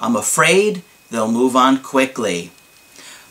I'm afraid they'll move on quickly.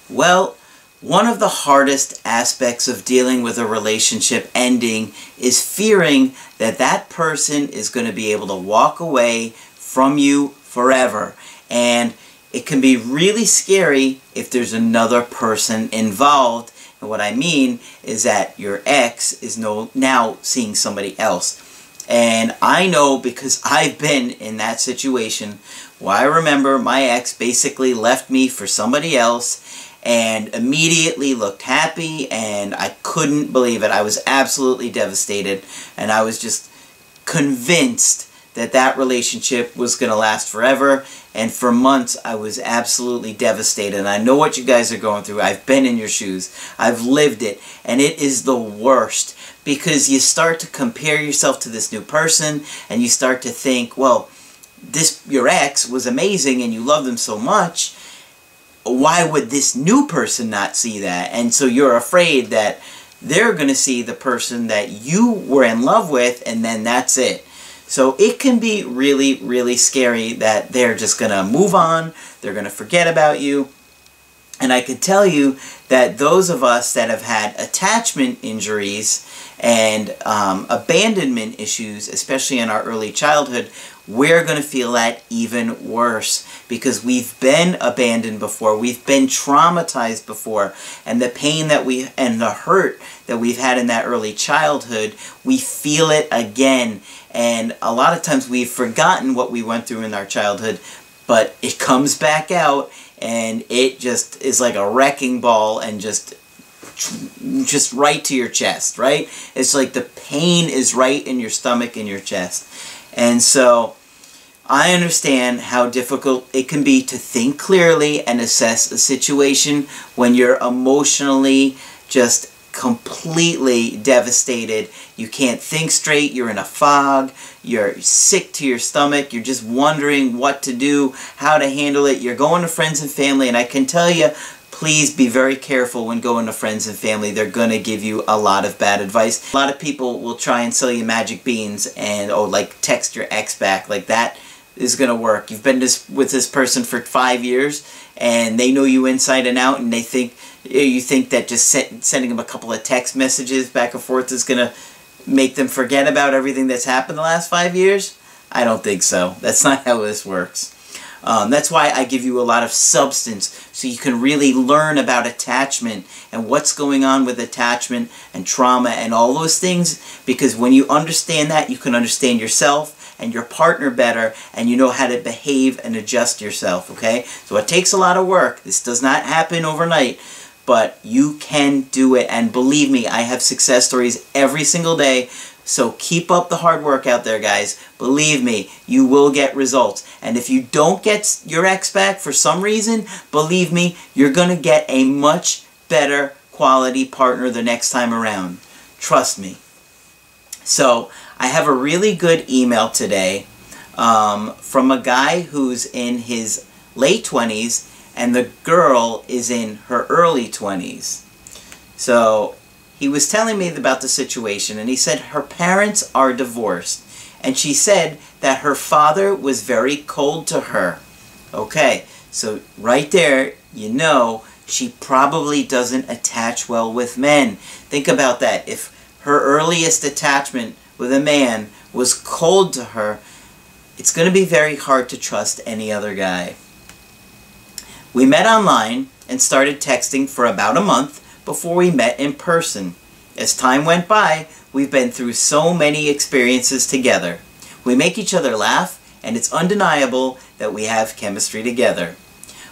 Well, one of the hardest aspects of dealing with a relationship ending is fearing that that person is going to be able to walk away from you forever. And it can be really scary if there's another person involved. And what I mean is that your ex is no, now seeing somebody else. And I know because I've been in that situation where I remember my ex basically left me for somebody else and immediately looked happy and I couldn't believe it. I was absolutely devastated and I was just convinced that that relationship was going to last forever and for months I was absolutely devastated and I know what you guys are going through. I've been in your shoes. I've lived it and it is the worst because you start to compare yourself to this new person and you start to think, well, this your ex was amazing and you love them so much. Why would this new person not see that? And so you're afraid that they're going to see the person that you were in love with and then that's it. So it can be really, really scary that they're just going to move on, they're going to forget about you, and I can tell you that those of us that have had attachment injuries and um, abandonment issues, especially in our early childhood, we're going to feel that even worse because we've been abandoned before, we've been traumatized before, and the pain that we and the hurt that we've had in that early childhood, we feel it again. And a lot of times we've forgotten what we went through in our childhood, but it comes back out and it just is like a wrecking ball and just just right to your chest, right? It's like the pain is right in your stomach and your chest. And so I understand how difficult it can be to think clearly and assess a situation when you're emotionally just completely devastated. You can't think straight. You're in a fog. You're sick to your stomach. You're just wondering what to do, how to handle it. You're going to friends and family, and I can tell you, please be very careful when going to friends and family. They're going to give you a lot of bad advice. A lot of people will try and sell you magic beans and, oh, like text your ex back. Like that is going to work. You've been this, with this person for five years, and they know you inside and out, and they think eh, you think that just sending them a couple of text messages back and forth is going to make them forget about everything that's happened the last five years? I don't think so. That's not how this works. Um, that's why I give you a lot of substance so you can really learn about attachment and what's going on with attachment and trauma and all those things because when you understand that you can understand yourself and your partner better and you know how to behave and adjust yourself okay so it takes a lot of work this does not happen overnight but you can do it. And believe me, I have success stories every single day. So keep up the hard work out there, guys. Believe me, you will get results. And if you don't get your ex back for some reason, believe me, you're going to get a much better quality partner the next time around. Trust me. So I have a really good email today um, from a guy who's in his late 20s and the girl is in her early 20s. So he was telling me about the situation, and he said her parents are divorced. And she said that her father was very cold to her. Okay, so right there, you know she probably doesn't attach well with men. Think about that. If her earliest attachment with a man was cold to her, it's going to be very hard to trust any other guy. We met online and started texting for about a month before we met in person. As time went by, we've been through so many experiences together. We make each other laugh, and it's undeniable that we have chemistry together.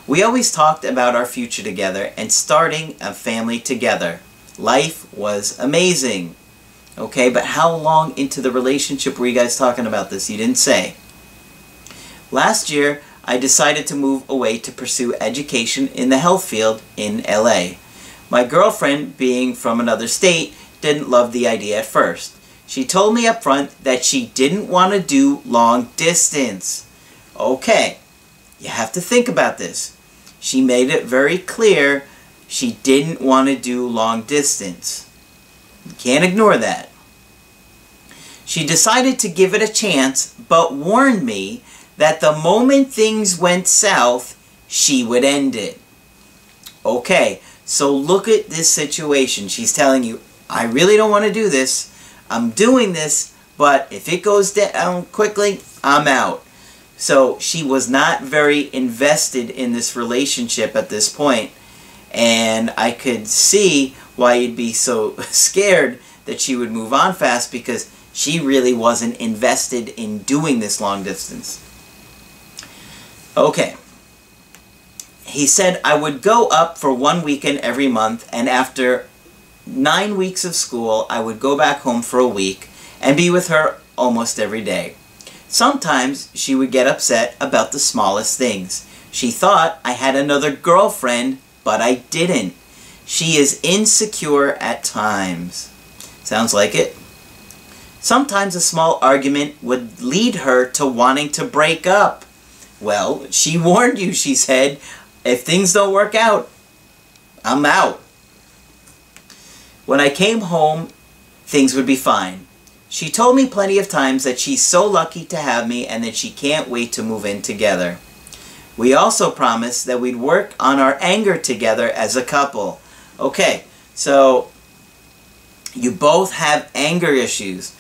We always talked about our future together and starting a family together. Life was amazing. Okay, but how long into the relationship were you guys talking about this? You didn't say. Last year, I decided to move away to pursue education in the health field in LA. My girlfriend, being from another state, didn't love the idea at first. She told me up front that she didn't want to do long distance. Okay, you have to think about this. She made it very clear she didn't want to do long distance. You can't ignore that. She decided to give it a chance, but warned me that the moment things went south, she would end it. Okay, so look at this situation. She's telling you, I really don't want to do this. I'm doing this, but if it goes down quickly, I'm out. So she was not very invested in this relationship at this point, and I could see why you'd be so scared that she would move on fast because she really wasn't invested in doing this long distance. Okay. He said I would go up for one weekend every month, and after nine weeks of school, I would go back home for a week and be with her almost every day. Sometimes she would get upset about the smallest things. She thought I had another girlfriend, but I didn't. She is insecure at times. Sounds like it. Sometimes a small argument would lead her to wanting to break up. Well, she warned you, she said, if things don't work out, I'm out. When I came home, things would be fine. She told me plenty of times that she's so lucky to have me and that she can't wait to move in together. We also promised that we'd work on our anger together as a couple. Okay, so you both have anger issues.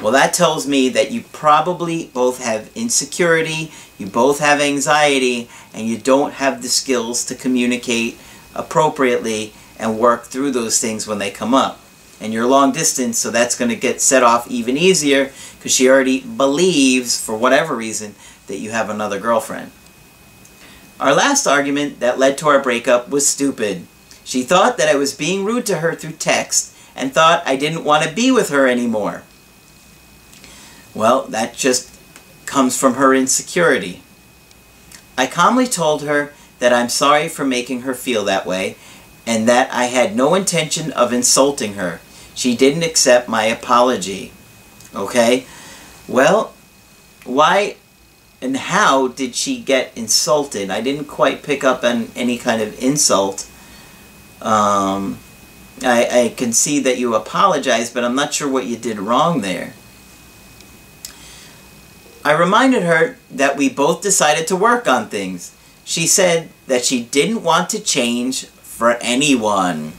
Well, that tells me that you probably both have insecurity, you both have anxiety, and you don't have the skills to communicate appropriately and work through those things when they come up. And you're long distance, so that's going to get set off even easier because she already believes, for whatever reason, that you have another girlfriend. Our last argument that led to our breakup was stupid. She thought that I was being rude to her through text and thought I didn't want to be with her anymore. Well, that just comes from her insecurity. I calmly told her that I'm sorry for making her feel that way and that I had no intention of insulting her. She didn't accept my apology. Okay? Well, why and how did she get insulted? I didn't quite pick up on any kind of insult. Um, I, I can see that you apologized, but I'm not sure what you did wrong there. I reminded her that we both decided to work on things. She said that she didn't want to change for anyone.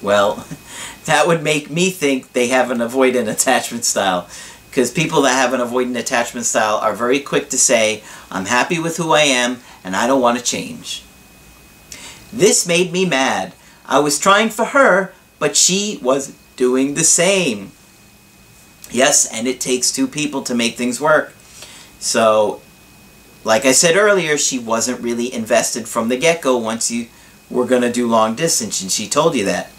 Well, that would make me think they have an avoidant attachment style. Because people that have an avoidant attachment style are very quick to say, I'm happy with who I am and I don't want to change. This made me mad. I was trying for her, but she was doing the same. Yes, and it takes two people to make things work. So, like I said earlier, she wasn't really invested from the get-go once you we're going to do long distance, and she told you that.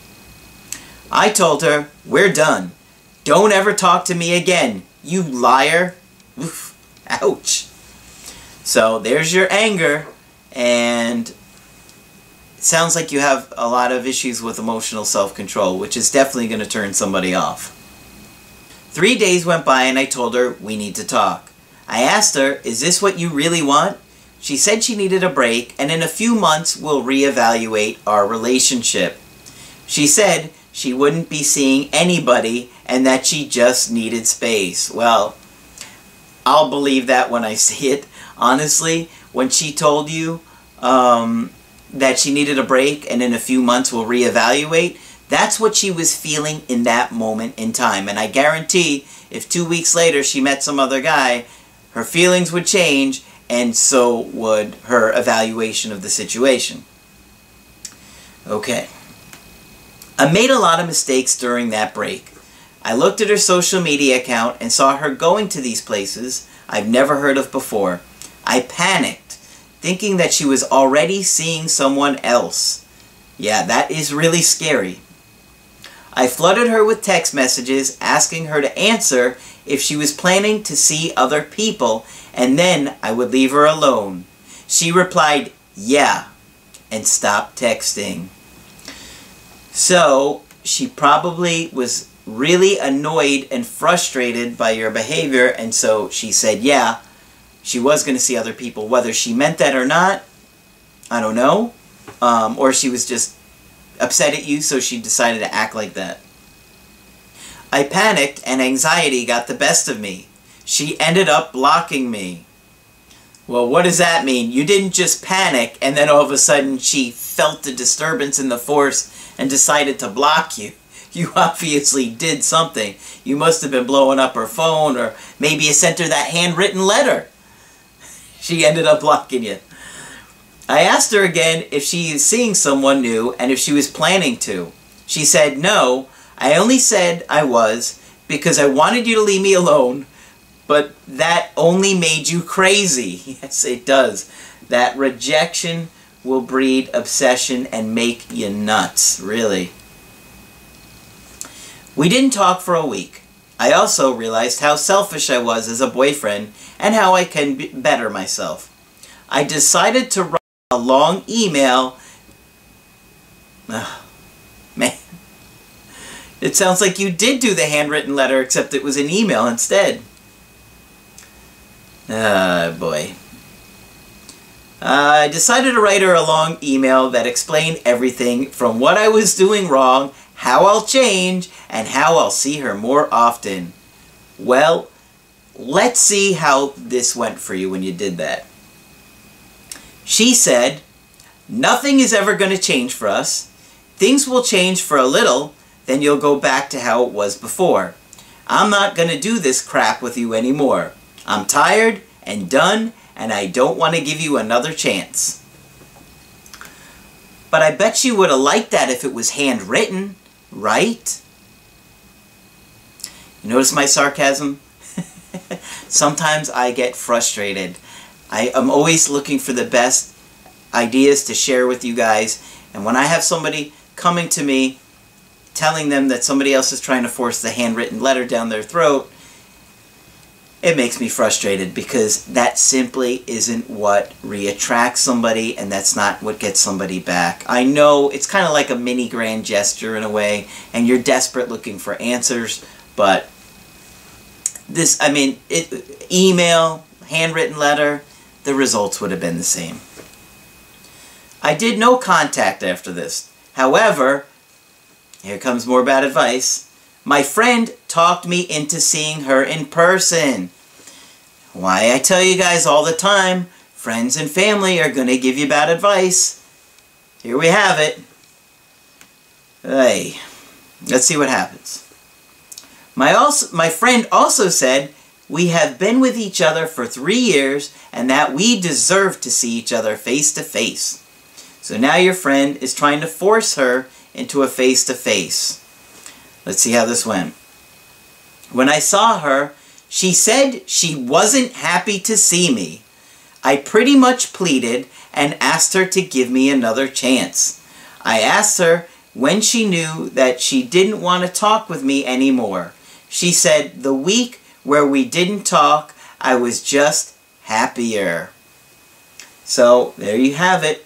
I told her, we're done. Don't ever talk to me again, you liar. Oof, ouch. So there's your anger, and it sounds like you have a lot of issues with emotional self-control, which is definitely going to turn somebody off. Three days went by and I told her, we need to talk. I asked her, is this what you really want? She said she needed a break, and in a few months we'll reevaluate our relationship. She said she wouldn't be seeing anybody and that she just needed space. Well, I'll believe that when I see it. Honestly, when she told you um, that she needed a break and in a few months we'll reevaluate, that's what she was feeling in that moment in time. And I guarantee if two weeks later she met some other guy, her feelings would change and so would her evaluation of the situation. Okay. I made a lot of mistakes during that break. I looked at her social media account and saw her going to these places I've never heard of before. I panicked, thinking that she was already seeing someone else. Yeah, that is really scary. I flooded her with text messages asking her to answer if she was planning to see other people and then I would leave her alone. She replied, yeah, and stopped texting. So, she probably was really annoyed and frustrated by your behavior, and so she said, yeah, she was going to see other people. Whether she meant that or not, I don't know. Um, or she was just upset at you, so she decided to act like that. I panicked and anxiety got the best of me. She ended up blocking me. Well, what does that mean? You didn't just panic and then all of a sudden she felt the disturbance in the force and decided to block you. You obviously did something. You must have been blowing up her phone or maybe you sent her that handwritten letter. She ended up blocking you. I asked her again if she is seeing someone new and if she was planning to. She said no. I only said I was because I wanted you to leave me alone, but that only made you crazy. Yes, it does. That rejection will breed obsession and make you nuts, really. We didn't talk for a week. I also realized how selfish I was as a boyfriend and how I can better myself. I decided to write a long email. Man. It sounds like you did do the handwritten letter, except it was an email instead. Ah, boy. I decided to write her a long email that explained everything from what I was doing wrong, how I'll change, and how I'll see her more often. Well, let's see how this went for you when you did that. She said, Nothing is ever going to change for us. Things will change for a little, then you'll go back to how it was before. I'm not going to do this crap with you anymore. I'm tired and done, and I don't want to give you another chance. But I bet you would have liked that if it was handwritten, right? You notice my sarcasm? Sometimes I get frustrated. I am always looking for the best ideas to share with you guys. And when I have somebody coming to me telling them that somebody else is trying to force the handwritten letter down their throat, it makes me frustrated because that simply isn't what reattracts somebody and that's not what gets somebody back. I know it's kind of like a mini grand gesture in a way and you're desperate looking for answers, but this, I mean, it, email, handwritten letter, the results would have been the same. I did no contact after this. However, here comes more bad advice. My friend talked me into seeing her in person. Why I tell you guys all the time, friends and family are going to give you bad advice. Here we have it. Hey, let's see what happens. My, also, my friend also said, we have been with each other for three years and that we deserve to see each other face to face. So now your friend is trying to force her into a face to face. Let's see how this went. When I saw her, she said she wasn't happy to see me. I pretty much pleaded and asked her to give me another chance. I asked her when she knew that she didn't want to talk with me anymore. She said the week where we didn't talk, I was just happier. So there you have it.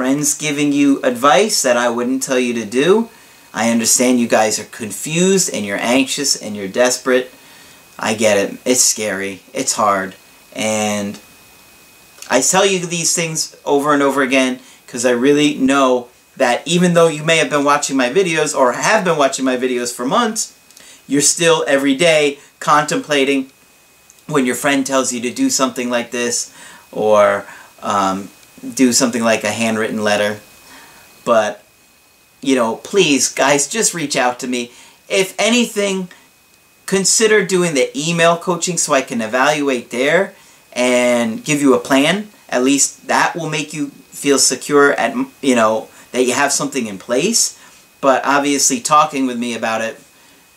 Friends giving you advice that I wouldn't tell you to do. I understand you guys are confused and you're anxious and you're desperate. I get it. It's scary. It's hard. And I tell you these things over and over again because I really know that even though you may have been watching my videos or have been watching my videos for months, you're still every day contemplating when your friend tells you to do something like this or um, do something like a handwritten letter. But you know, please, guys, just reach out to me. If anything, consider doing the email coaching so I can evaluate there and give you a plan. At least that will make you feel secure at, you know, that you have something in place. But obviously talking with me about it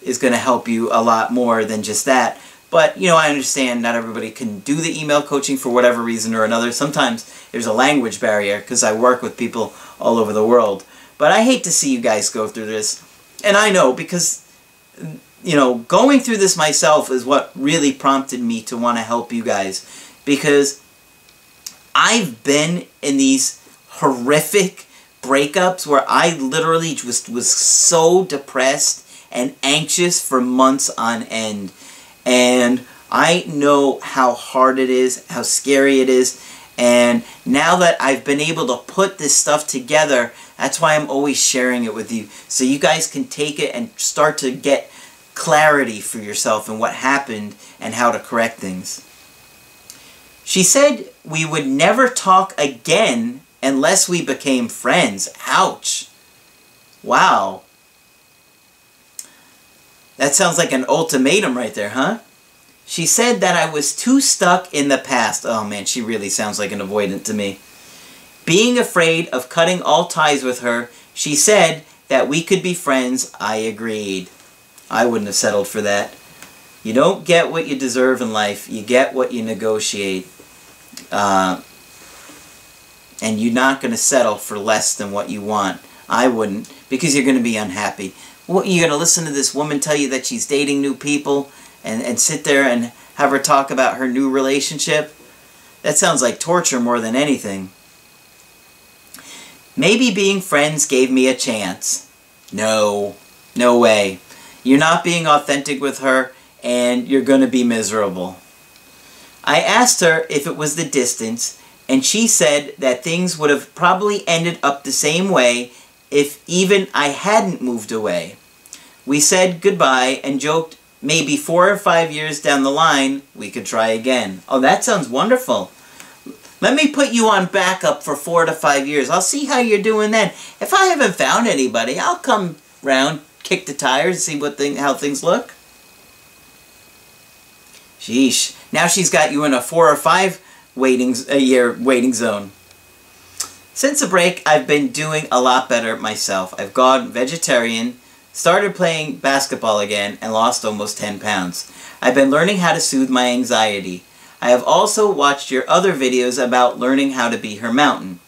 is going to help you a lot more than just that. But, you know, I understand not everybody can do the email coaching for whatever reason or another. Sometimes there's a language barrier because I work with people all over the world. But I hate to see you guys go through this. And I know because, you know, going through this myself is what really prompted me to want to help you guys. Because I've been in these horrific breakups where I literally just was so depressed and anxious for months on end. And I know how hard it is, how scary it is. And now that I've been able to put this stuff together, that's why I'm always sharing it with you. So you guys can take it and start to get clarity for yourself and what happened and how to correct things. She said we would never talk again unless we became friends. Ouch. Wow. That sounds like an ultimatum right there, huh? She said that I was too stuck in the past. Oh man, she really sounds like an avoidant to me. Being afraid of cutting all ties with her, she said that we could be friends. I agreed. I wouldn't have settled for that. You don't get what you deserve in life. You get what you negotiate. Uh, and you're not going to settle for less than what you want. I wouldn't, because you're going to be unhappy. What, you're going to listen to this woman tell you that she's dating new people and, and sit there and have her talk about her new relationship? That sounds like torture more than anything. Maybe being friends gave me a chance. No, no way. You're not being authentic with her, and you're going to be miserable. I asked her if it was the distance, and she said that things would have probably ended up the same way if even I hadn't moved away. We said goodbye and joked maybe four or five years down the line, we could try again. Oh, that sounds wonderful. Let me put you on backup for four to five years. I'll see how you're doing then. If I haven't found anybody, I'll come round, kick the tires, see what thing, how things look. Sheesh. Now she's got you in a four or five waiting a year waiting zone. Since the break, I've been doing a lot better myself. I've gone vegetarian, started playing basketball again, and lost almost 10 pounds. I've been learning how to soothe my anxiety. I have also watched your other videos about learning how to be her mountain.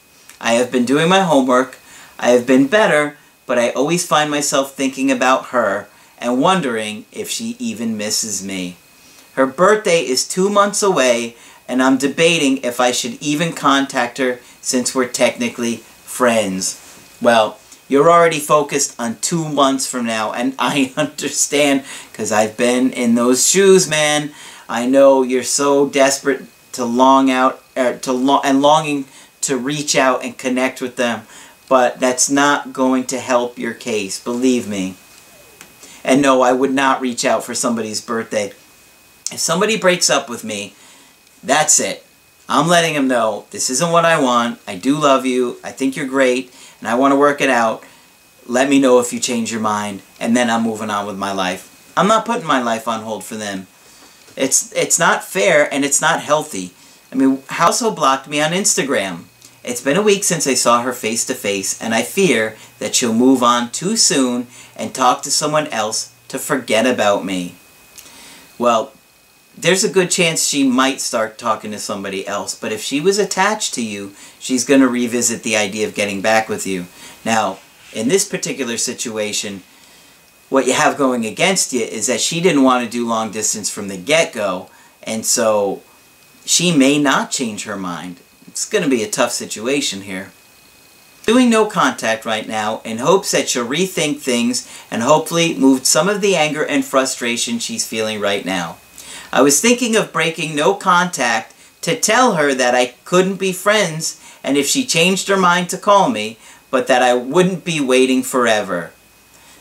I have been doing my homework. I have been better, but I always find myself thinking about her and wondering if she even misses me. Her birthday is two months away, and I'm debating if I should even contact her since we're technically friends. Well, you're already focused on two months from now, and I understand because I've been in those shoes, man. I know you're so desperate to long out, er, to lo and longing to reach out and connect with them, but that's not going to help your case, believe me. And no, I would not reach out for somebody's birthday. If somebody breaks up with me, that's it. I'm letting him know this isn't what I want. I do love you. I think you're great, and I want to work it out. Let me know if you change your mind, and then I'm moving on with my life. I'm not putting my life on hold for them. It's it's not fair and it's not healthy. I mean, also blocked me on Instagram. It's been a week since I saw her face to face, and I fear that she'll move on too soon and talk to someone else to forget about me. Well, there's a good chance she might start talking to somebody else. But if she was attached to you, she's going to revisit the idea of getting back with you. Now, in this particular situation, what you have going against you is that she didn't want to do long distance from the get-go. And so she may not change her mind. It's going to be a tough situation here. Doing no contact right now in hopes that she'll rethink things and hopefully move some of the anger and frustration she's feeling right now. I was thinking of breaking no contact to tell her that I couldn't be friends and if she changed her mind to call me, but that I wouldn't be waiting forever.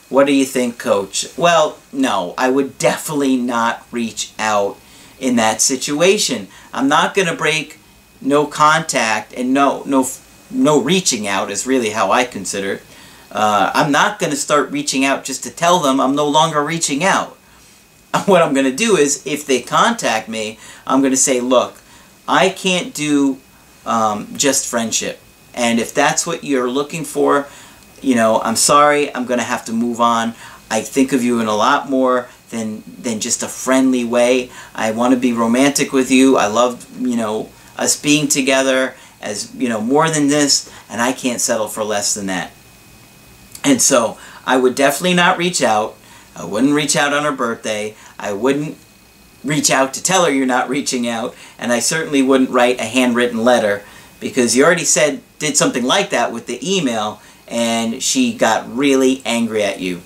What do you think, Coach? Well, no, I would definitely not reach out in that situation. I'm not going to break no contact and no no no reaching out is really how I consider it. Uh, I'm not going to start reaching out just to tell them I'm no longer reaching out. what I'm going to do is, if they contact me, I'm going to say, look, I can't do um, just friendship. And if that's what you're looking for, you know, I'm sorry, I'm going to have to move on. I think of you in a lot more than, than just a friendly way. I want to be romantic with you. I love, you know, us being together as, you know, more than this, and I can't settle for less than that. And so I would definitely not reach out. I wouldn't reach out on her birthday. I wouldn't reach out to tell her you're not reaching out. And I certainly wouldn't write a handwritten letter because you already said did something like that with the email and she got really angry at you.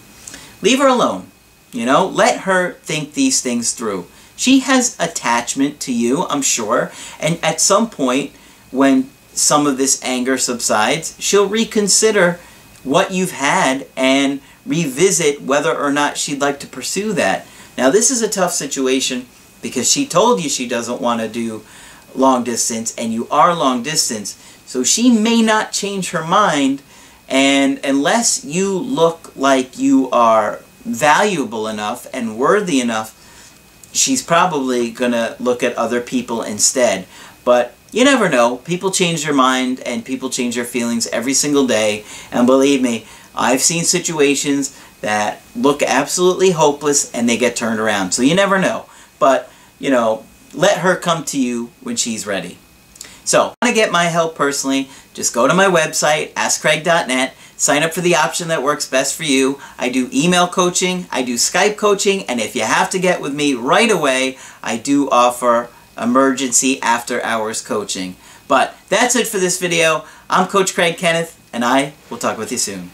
Leave her alone. You know, let her think these things through. She has attachment to you, I'm sure, and at some point when some of this anger subsides, she'll reconsider what you've had and revisit whether or not she'd like to pursue that. Now, this is a tough situation because she told you she doesn't want to do long distance and you are long distance. So she may not change her mind and unless you look like you are valuable enough and worthy enough, she's probably going to look at other people instead. But you never know. People change their mind and people change their feelings every single day. And believe me, I've seen situations that look absolutely hopeless and they get turned around. So you never know. But, you know, let her come to you when she's ready. So, want to get my help personally, just go to my website, askcraig.net, sign up for the option that works best for you. I do email coaching, I do Skype coaching, and if you have to get with me right away, I do offer emergency after hours coaching. But that's it for this video. I'm Coach Craig Kenneth, and I will talk with you soon.